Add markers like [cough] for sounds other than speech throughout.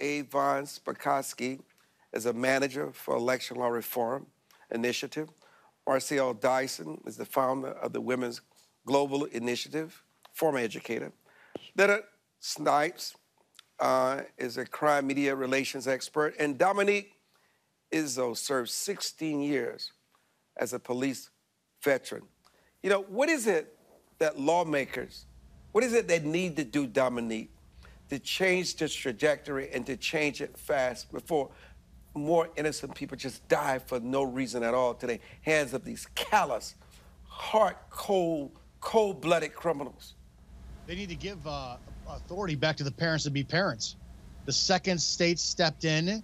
Hans Von Spakovsky is a manager for Election Law Reform Initiative. Marcia L. Dyson is the founder of the Women's Global Initiative, former educator. Leonard Sipes uh, is a crime media relations expert. And Dominique Izzo served 16 years as a police veteran. You know, what is it that lawmakers, what is it they need to do, Dominique, to change this trajectory and to change it fast before more innocent people just die for no reason at all today. hands of these callous, heart cold, cold blooded criminals. They need to give uh, authority back to the parents to be parents. The second state stepped in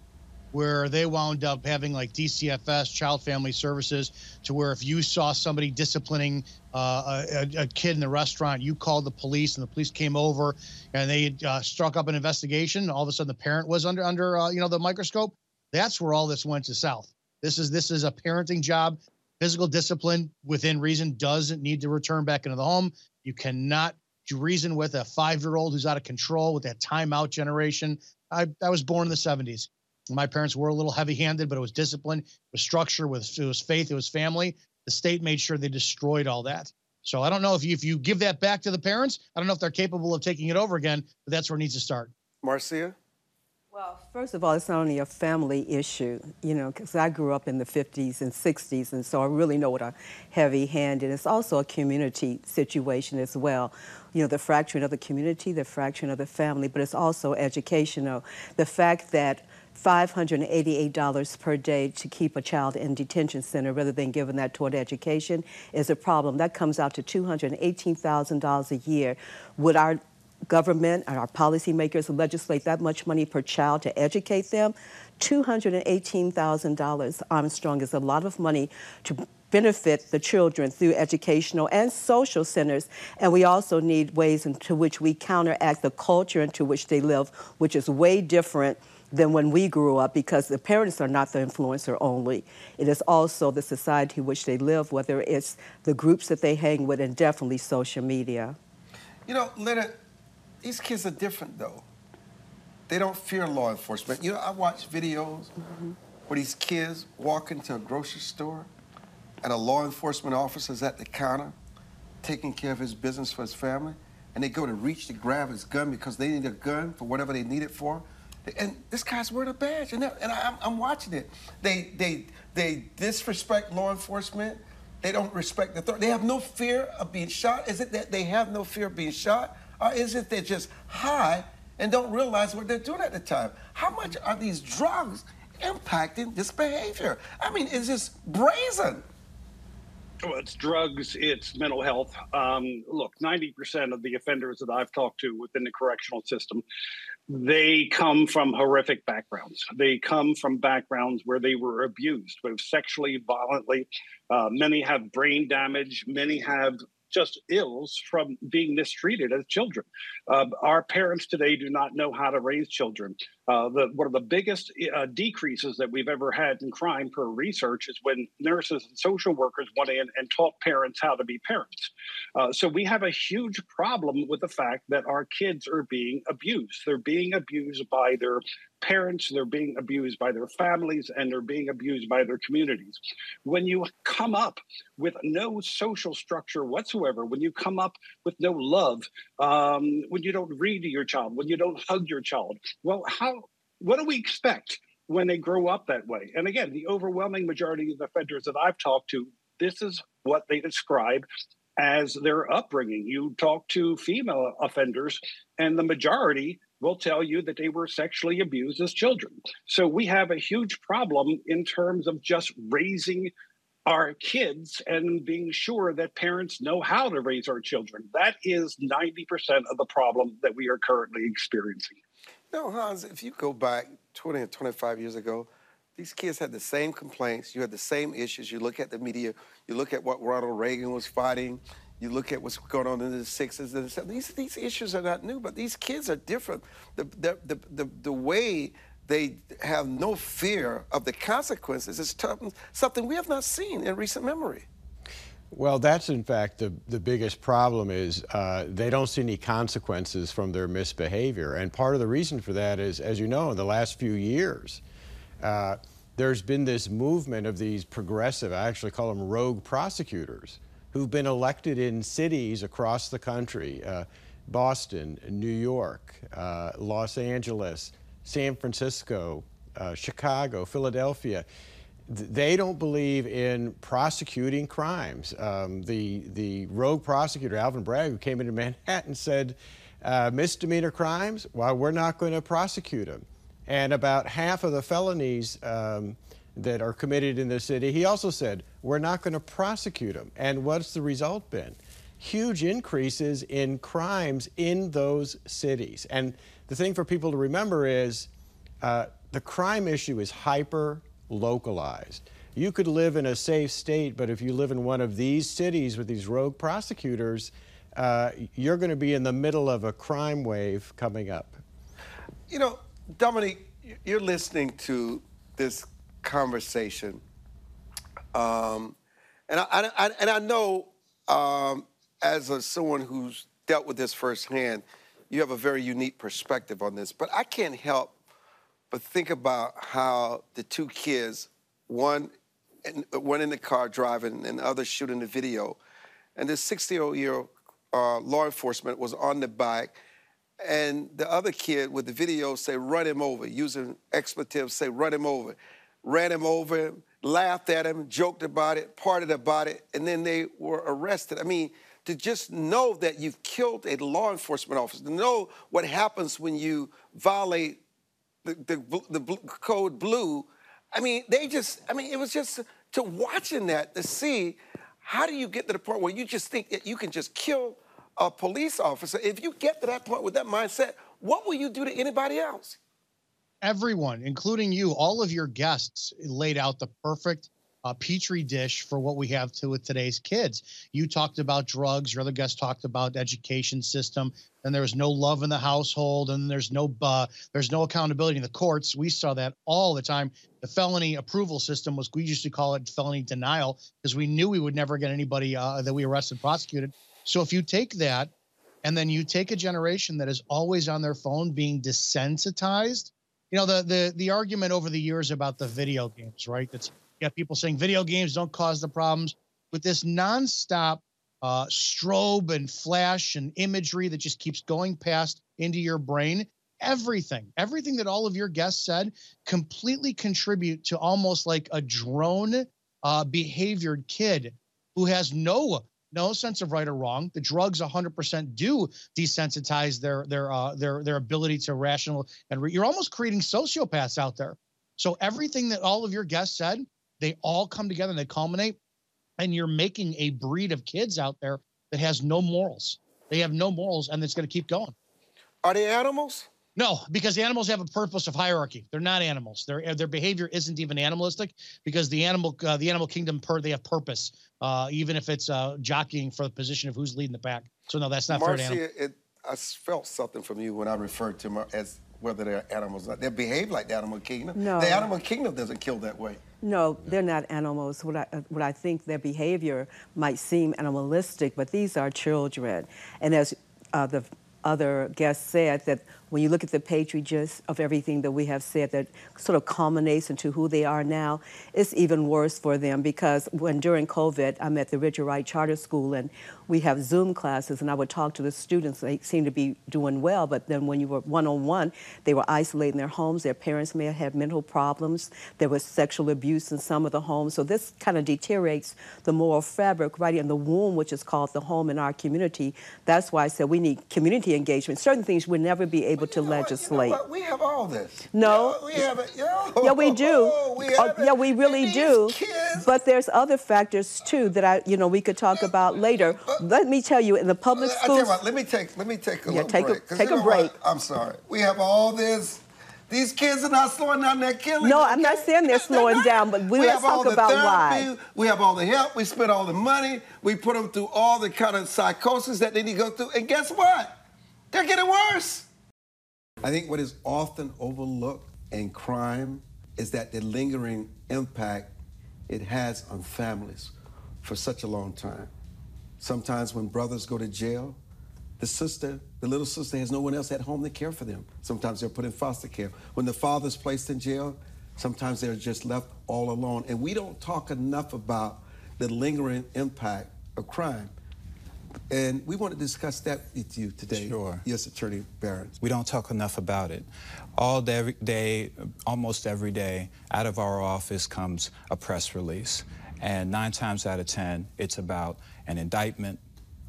where they wound up having like DCFS, Child Family Services, to where if you saw somebody disciplining uh, a, a, kid in the restaurant, you called the police, and the police came over, and they uh, struck up an investigation. All of a sudden, the parent was under under uh, you know the microscope. That's where all this went to south. This is this is a parenting job. Physical discipline within reason doesn't need to return back into the home. You cannot reason with a five year old who's out of control with that timeout generation. I, I was born in the 70s. My parents were a little heavy handed, but it was discipline, it was structure, with it was faith, it was family. The state made sure they destroyed all that. So I don't know if you if you give that back to the parents, I don't know if they're capable of taking it over again, but that's where it needs to start. Marcia? Well, first of all, it's not only a family issue, you know, because I grew up in the 50s and 60s, and so I really know what a heavy hand is. It's also a community situation as well. You know, the fracturing of the community, the fracturing of the family, but it's also educational. The fact that $588 per day to keep a child in detention center rather than giving that toward education is a problem. That comes out to $218,000 a year. Would our government and our policymakers legislate that much money per child to educate them, $218,000, Armstrong, is a lot of money to benefit the children through educational and social centers. And we also need ways into which we counteract the culture into which they live, which is way different than when we grew up because the parents are not the influencer only. It is also the society in which they live, whether it's the groups that they hang with, and definitely social media. You know, Leonard, these kids are different, though. They don't fear law enforcement. You know, I watch videos mm-hmm. where these kids walk into a grocery store and a law enforcement officer's at the counter taking care of his business for his family, and they go to reach to grab his gun because they need a gun for whatever they need it for. And this guy's wearing a badge, and, and I, am watching it. They, they, they disrespect law enforcement. They don't respect the authority. They have no fear of being shot. Is it that they have no fear of being shot? Or is it they're just high and don't realize what they're doing at the time? How much are these drugs impacting this behavior? I mean, it's just brazen. Well, it's drugs, it's mental health. Um, look, 90% of the offenders that I've talked to within the correctional system, they come from horrific backgrounds. They come from backgrounds where they were abused, both sexually, violently. Uh, many have brain damage. Many have just ills from being mistreated as children. Uh, our parents today do not know how to raise children. Uh, the, one of the biggest uh, decreases that we've ever had in crime per research is when nurses and social workers went in and taught parents how to be parents. Uh, so we have a huge problem with the fact that our kids are being abused. They're being abused by their parents, they're being abused by their families, and they're being abused by their communities. When you come up with no social structure whatsoever, when you come up with no love, um, when you don't read to your child, when you don't hug your child, well, how? What do we expect when they grow up that way? And again, the overwhelming majority of the offenders that I've talked to, this is what they describe as their upbringing. You talk to female offenders, and the majority will tell you that they were sexually abused as children. So we have a huge problem in terms of just raising our kids and being sure that parents know how to raise our children. That is 90% of the problem that we are currently experiencing. No, Hans, if you go back 20 or 25 years ago, these kids had the same complaints. You had the same issues. You look at the media, you look at what Ronald Reagan was fighting, you look at what's going on in the 60s and the 70s. These, these issues are not new, but these kids are different. The, the, the, the, the way they have no fear of the consequences is something we have not seen in recent memory. Well, that's in fact the, the biggest problem is uh, they don't see any consequences from their misbehavior. And part of the reason for that is, as you know, in the last few years, uh, there's been this movement of these progressive, I actually call them rogue prosecutors, who've been elected in cities across the country uh, Boston, New York, uh, Los Angeles, San Francisco, uh, Chicago, Philadelphia they don't believe in prosecuting crimes. Um, the, the rogue prosecutor, Alvin Bragg, who came into Manhattan, said uh, misdemeanor crimes, well, we're not going to prosecute them. And about half of the felonies um, that are committed in the city, he also said, we're not going to prosecute them. And what's the result been? Huge increases in crimes in those cities. And the thing for people to remember is uh, the crime issue is hyper localized. You could live in a safe state, but if you live in one of these cities with these rogue prosecutors, uh, you're going to be in the middle of a crime wave coming up. You know, Dominique, you're listening to this conversation, um, and I, I, and I know um, as a, someone who's dealt with this firsthand, you have a very unique perspective on this. But I can't help but think about how the two kids, one, one in the car driving and the other shooting the video, and this 60-year-old uh, law enforcement was on the bike, and the other kid with the video say, run him over, using expletives, say, run him over. Ran him over, laughed at him, joked about it, parted about it, and then they were arrested. I mean, to just know that you've killed a law enforcement officer, to know what happens when you violate the, the, the code blue. I mean, they just, I mean, it was just to watching that to see how do you get to the point where you just think that you can just kill a police officer? If you get to that point with that mindset, what will you do to anybody else? Everyone, including you, all of your guests laid out the perfect a petri dish for what we have to with today's kids. You talked about drugs. Your other guest talked about education system. And there's no love in the household, and there's no uh, there's no accountability in the courts. We saw that all the time. The felony approval system was we used to call it felony denial because we knew we would never get anybody uh, that we arrested prosecuted. So if you take that, and then you take a generation that is always on their phone being desensitized you know the the the argument over the years about the video games right that's you got people saying video games don't cause the problems. With this nonstop uh, strobe and flash and imagery that just keeps going past into your brain, everything, everything that all of your guests said completely contribute to almost like a drone uh, behaviored kid who has no no sense of right or wrong. The drugs 100% do desensitize their their uh, their their ability to rational and re- you're almost creating sociopaths out there. So everything that all of your guests said they all come together and they culminate, and you're making a breed of kids out there that has no morals. They have no morals, and it's going to keep going. Are they animals? No, because animals have a purpose of hierarchy. They're not animals. Their their behavior isn't even animalistic because the animal uh, the animal kingdom per they have purpose, uh, even if it's uh, jockeying for the position of who's leading the pack. So no, that's not Marcia, fair to It, I felt something from you when I referred to them as whether they're animals or not. They behave like the animal kingdom. No. The animal kingdom doesn't kill that way. No, they're not animals. What I, what I think their behavior might seem animalistic, but these are children. And as uh, the other guests said, that when you look at the petri dish of everything that we have said that sort of culminates into who they are now, it's even worse for them because when during COVID, I'm at the Richard Wright Charter School and we have Zoom classes and I would talk to the students. They seem to be doing well, but then when you were one-on-one, they were isolating their homes. Their parents may have had mental problems. There was sexual abuse in some of the homes. So this kind of deteriorates the moral fabric right in the womb, which is called the home in our community. That's why I said we need community engagement. Certain things we'll never be able able to legislate. You know we have all this. No. we [laughs] have it. yeah, we do. We uh, yeah, we really do. Kids. But there's other factors too that I, you know, we could talk about later. let me tell you, in the public schools. let me take, let me take a yeah, take break. A, take a break. What? I'm sorry. We have all this. These kids are not slowing down their killing. No, I'm not saying they're slowing they're down, but we, we let's talk about therapy, why. We have all the help. We spend all the money. We put them through all the kind of psychosis that they need to go through. And guess what? They're getting worse. I think what is often overlooked in crime is that the lingering impact it has on families. for such a long time. Sometimes when brothers go to jail, the sister, the little sister, has no one else at home to care for them. Sometimes they're put in foster care. When the father's placed in jail, sometimes they're just left all alone. And we don't talk enough about the lingering impact of crime. And we want to discuss that with you today, Sure. U.S. Attorney Barron. We don't talk enough about it. All day, day, almost every day, out of our office comes a press release. And nine times out of 10, it's about an indictment,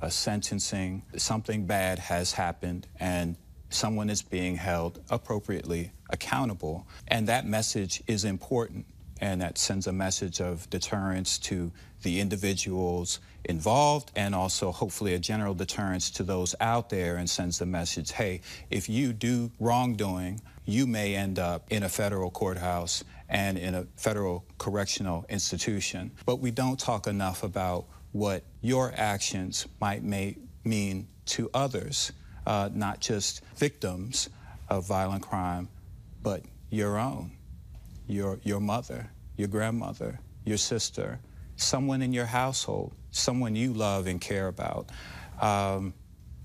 a sentencing, something bad has happened, and someone is being held appropriately accountable. And that message is important, and that sends a message of deterrence to the individuals involved and also hopefully a general deterrence to those out there and sends the message hey, if you do wrongdoing, you may end up in a federal courthouse and in a federal correctional institution. But we don't talk enough about what your actions might may mean to others, uh, not just victims of violent crime, but your own, your, your mother, your grandmother, your sister, someone in your household, someone you love and care about. Um,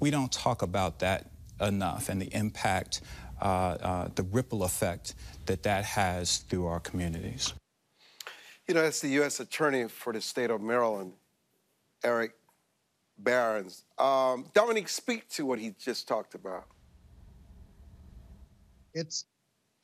we don't talk about that enough and the impact, uh, uh, the ripple effect that that has through our communities. You know, as the U.S. Attorney for the state of Maryland, Erek Barron, um, Dominique, speak to what he just talked about. It's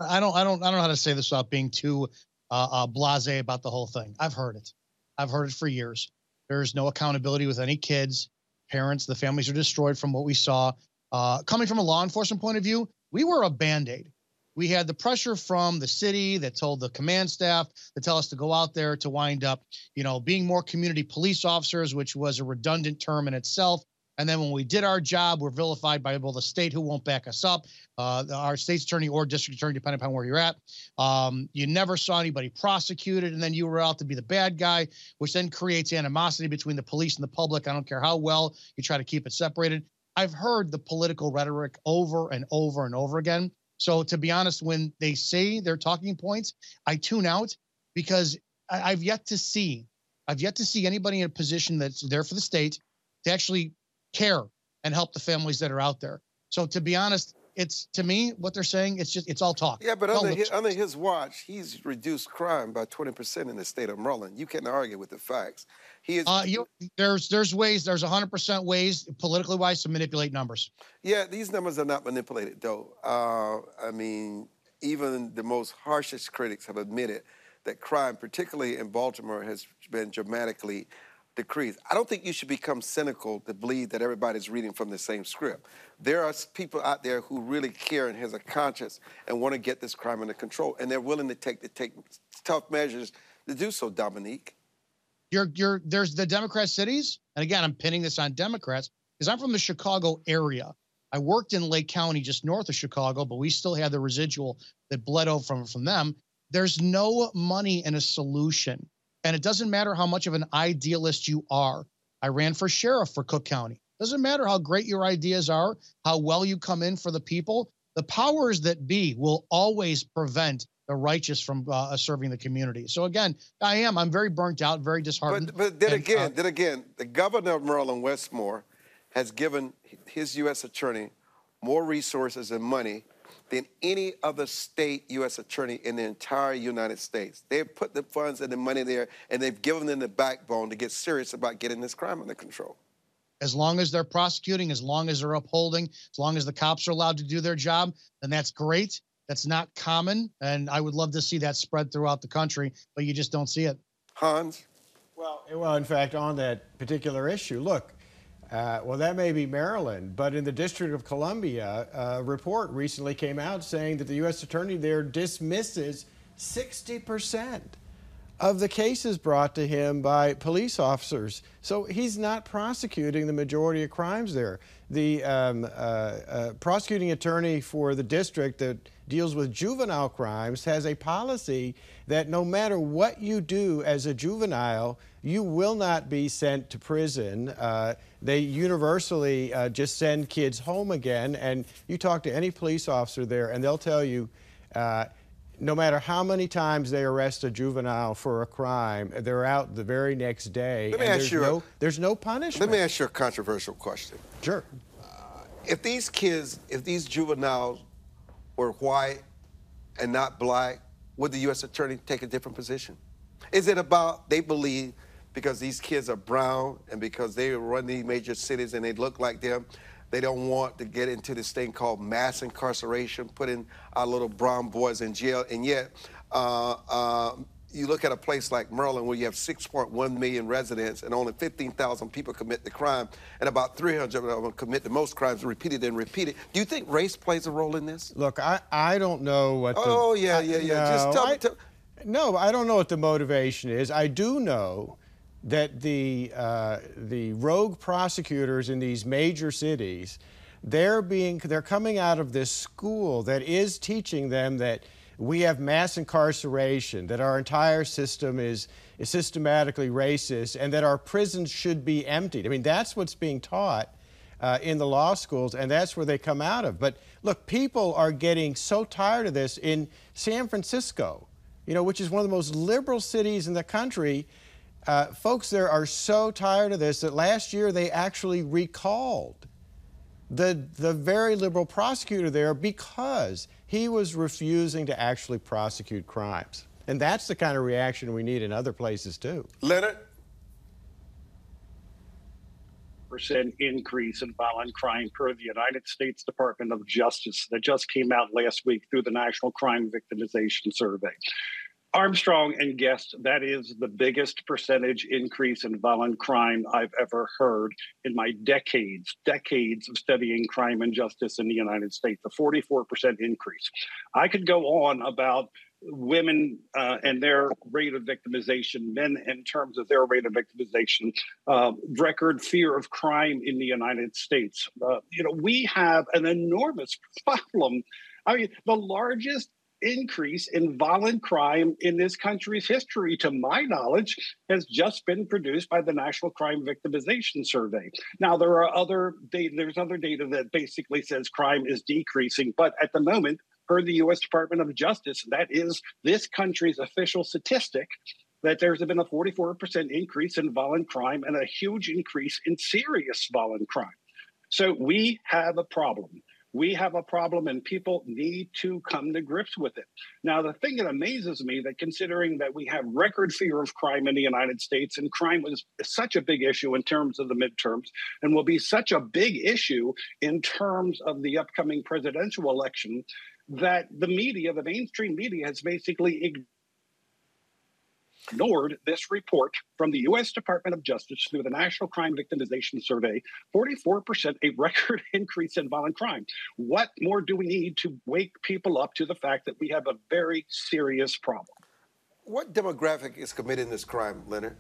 I don't I don't I don't know how to say this without being too uh, uh, blasé about the whole thing. I've heard it. I've heard it for years. There's no accountability with any kids, parents. The families are destroyed from what we saw. Uh, coming from a law enforcement point of view, we were a band aid. We had the pressure from the city that told the command staff to tell us to go out there to wind up, you know, being more community police officers, which was a redundant term in itself. And then when we did our job, we're vilified by well, the state who won't back us up, uh, our state's attorney or district attorney, depending upon where you're at. Um, you never saw anybody prosecuted, and then you were out to be the bad guy, which then creates animosity between the police and the public. I don't care how well you try to keep it separated. I've heard the political rhetoric over and over and over again. So to be honest, when they say their talking points, I tune out because I've yet to see, I've yet to see anybody in a position that's there for the state to actually care and help the families that are out there. So to be honest, it's to me what they're saying. It's just it's all talk. Yeah, but under his, under his watch, he's reduced crime by 20% in the state of Maryland. You can't argue with the facts. He is. Uh, you, there's there's ways there's 100% ways politically wise to manipulate numbers. Yeah, these numbers are not manipulated, though. Uh, I mean, even the most harshest critics have admitted that crime, particularly in Baltimore, has been dramatically decreased. I don't think you should become cynical to believe that everybody's reading from the same script. There are people out there who really care and has a conscience and want to get this crime under control, and they're willing to take to take tough measures to do so. Dominique. You're you're there's the Democrat cities, and again, I'm pinning this on Democrats because I'm from the Chicago area. I worked in Lake County, just north of Chicago, but we still had the residual that bled over from from them. There's no money in a solution, and it doesn't matter how much of an idealist you are. I ran for sheriff for Cook County. Doesn't matter how great your ideas are, how well you come in for the people. The powers that be will always prevent the righteous from uh, serving the community. So again, I am. I'm very burnt out, very disheartened. But, but then And, again, uh, then again, the governor of Maryland, Wes Moore, has given his U.S. attorney more resources and money than any other state U.S. attorney in the entire United States. They've put the funds and the money there, and they've given them the backbone to get serious about getting this crime under control. as long as they're prosecuting, as long as they're upholding, as long as the cops are allowed to do their job, then that's great. That's not common, and I would love to see that spread throughout the country, but you just don't see it. Hans? Well, well, in fact, on that particular issue, look, uh, well, that may be Maryland, but in the District of Columbia, a report recently came out saying that the U.S. Attorney there dismisses 60% of the cases brought to him by police officers. So he's not prosecuting the majority of crimes there. The um, uh, uh, prosecuting attorney for the district that deals with juvenile crimes has a policy that no matter what you do as a juvenile, you will not be sent to prison. Uh, they universally uh, just send kids home again. And you talk to any police officer there, and they'll tell you. No matter how many times they arrest a juvenile for a crime, they're out the very next day. Let me ask there's you. No, there's no punishment. Let me ask you a controversial question. Sure. Uh, if these kids, if these juveniles were white and not black, would the U.S. attorney take a different position? Is it about they believe because these kids are brown and because they run these major cities and they look like them, they don't want to get into this thing called mass incarceration, putting our little brown boys in jail. And yet, uh, uh, you look at a place like Maryland where you have 6.1 million residents and only 15,000 people commit the crime, and about 300 of them commit the most crimes repeated and repeated. Do you think race plays a role in this? Look, I, I don't know what. The, oh yeah, yeah, yeah. No, Just tell I, me. Tell, no, I don't know what the motivation is. I do know that the uh, the rogue prosecutors in these major cities, they're being they're coming out of this school that is teaching them that we have mass incarceration, that our entire system is, is systematically racist, and that our prisons should be emptied. I mean, that's what's being taught uh, in the law schools, and that's where they come out of. But look, people are getting so tired of this in San Francisco, you know, which is one of the most liberal cities in the country. Uh, folks there are so tired of this that last year they actually recalled the, the very liberal prosecutor there because he was refusing to actually prosecute crimes. And that's the kind of reaction we need in other places too. Leonard? Percent increase in violent crime per the United States Department of Justice that just came out last week through the National Crime Victimization Survey. Armstrong and Guest, that is the biggest percentage increase in violent crime I've ever heard in my decades, decades of studying crime and justice in the United States, a 44% increase. I could go on about women uh, and their rate of victimization, men in terms of their rate of victimization, uh, record fear of crime in the United States. Uh, you know, we have an enormous problem. I mean, the largest increase in violent crime in this country's history, to my knowledge, has just been produced by the National Crime Victimization Survey. Now, there are other data, there's other data that basically says crime is decreasing, but at the moment, per the U.S. Department of Justice, that is this country's official statistic. That there's been a 44% increase in violent crime and a huge increase in serious violent crime. So we have a problem we have a problem and people need to come to grips with it. Now, the thing that amazes me that considering that we have record fear of crime in the United States and crime was such a big issue in terms of the midterms and will be such a big issue in terms of the upcoming presidential election that the media, the mainstream media has basically ignored this report from the U.S. Department of Justice through the National Crime Victimization Survey 44%, a record [laughs] increase in violent crime. What more do we need to wake people up to the fact that we have a very serious problem? What demographic is committing this crime, Leonard?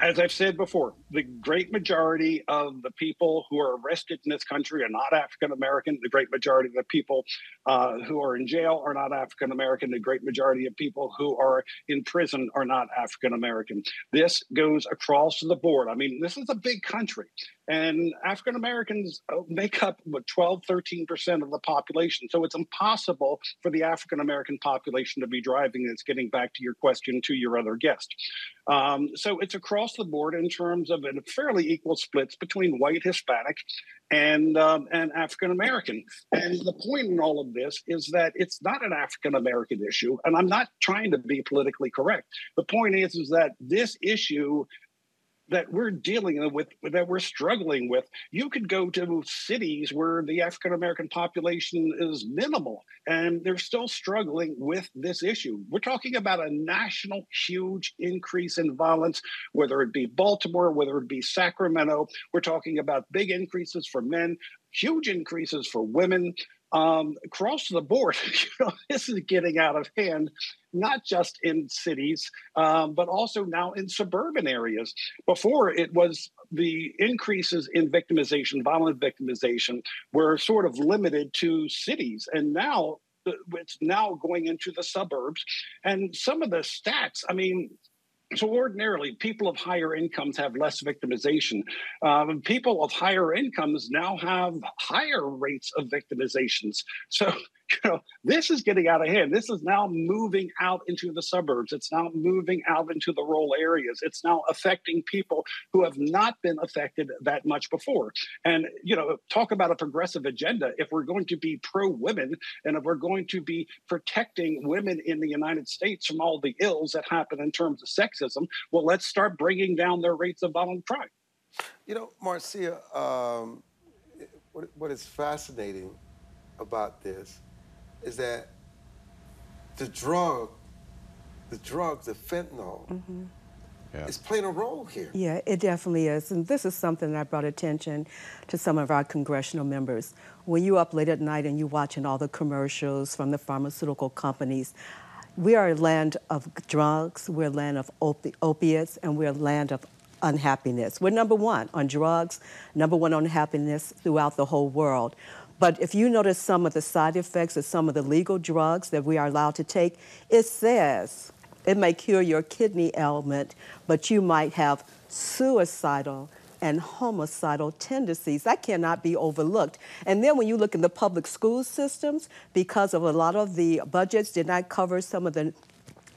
As I've said before, the great majority of the people who are arrested in this country are not African American. The great majority of the people uh, who are in jail are not African American. The great majority of people who are in prison are not African American. This goes across the board. I mean, this is a big country. And African Americans uh, make up what, 12, 13% of the population. So it's impossible for the African American population to be driving. It's getting back to your question to your other guest. Um, so it's across the board in terms of a fairly equal splits between white, Hispanic, and um, and African American. And the point in all of this is that it's not an African American issue, and I'm not trying to be politically correct. The point is, is that this issue that we're dealing with, that we're struggling with. You could go to cities where the African American population is minimal and they're still struggling with this issue. We're talking about a national, huge increase in violence, whether it be Baltimore, whether it be Sacramento. We're talking about big increases for men, huge increases for women um, across the board, [laughs] you know, this is getting out of hand, not just in cities, um, but also now in suburban areas. Before it was the increases in victimization, violent victimization, were sort of limited to cities, and now it's now going into the suburbs. And some of the stats, I mean, so ordinarily, people of higher incomes have less victimization. Um, people of higher incomes now have higher rates of victimizations. So you know, this is getting out of hand. This is now moving out into the suburbs. It's now moving out into the rural areas. It's now affecting people who have not been affected that much before. And, you know, talk about a progressive agenda. If we're going to be pro women and if we're going to be protecting women in the United States from all the ills that happen in terms of sexism, well, let's start bringing down their rates of violent crime. You know, Marcia, um, what, what is fascinating about this is that the drug, the drug, the fentanyl, mm-hmm. yeah. is playing a role here. Yeah, it definitely is. And this is something that brought attention to some of our congressional members. When you up late at night and you're watching all the commercials from the pharmaceutical companies, we are a land of drugs, we're a land of opi- opiates, and we're a land of unhappiness. We're number one on drugs, number one on happiness throughout the whole world. But if you notice some of the side effects of some of the legal drugs that we are allowed to take, it says it may cure your kidney ailment, but you might have suicidal and homicidal tendencies. That cannot be overlooked. And then when you look in the public school systems, because of a lot of the budgets did not cover some of the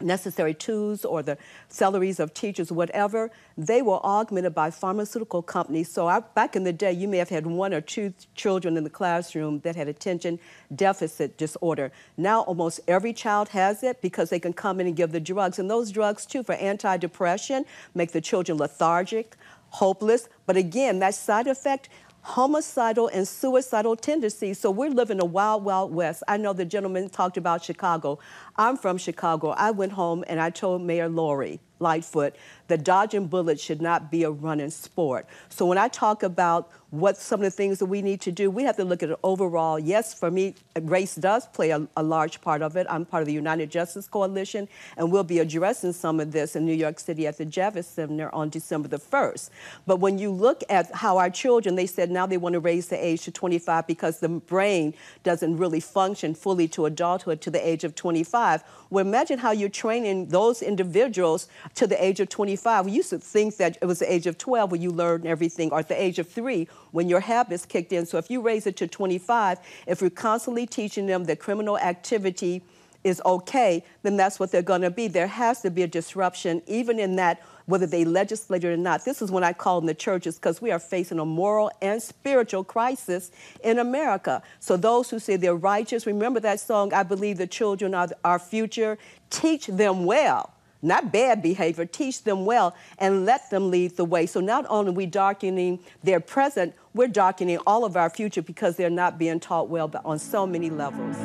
necessary tools or the salaries of teachers, whatever, they were augmented by pharmaceutical companies. So I, back in the day, you may have had one or two children in the classroom that had attention deficit disorder. Now almost every child has it because they can come in and give the drugs. And those drugs, too, for antidepressant, make the children lethargic, hopeless. But again, that side effect homicidal and suicidal tendencies. So we're living a wild, wild west. I know the gentleman talked about Chicago. I'm from Chicago. I went home and I told Mayor Lori Lightfoot that dodging bullets should not be a running sport. So when I talk about what some of the things that we need to do, we have to look at it overall. Yes, for me, race does play a, a, large part of it. I'm part of the United Justice Coalition, and we'll be addressing some of this in New York City at the Javits Center on December the 1st. But when you look at how our children, they said now they want to raise the age to 25 because the brain doesn't really function fully to adulthood to the age of 25. Well, imagine how you're training those individuals to the age of 25. We used to think that it was the age of 12 when you learn everything, or at the age of three when your habits kicked in. So if you raise it to 25, if you're constantly teaching them that criminal activity is okay, then that's what they're going to be. There has to be a disruption, even in that, whether they legislate it or not. This is when I call in the churches because we are facing a moral and spiritual crisis in America. So those who say they're righteous, remember that song, I believe the children are our future. Teach them well not bad behavior, teach them well and let them lead the way. So not only are we darkening their present, we're darkening all of our future because they're not being taught well but on so many levels.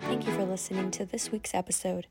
Thank you for listening to this week's episode.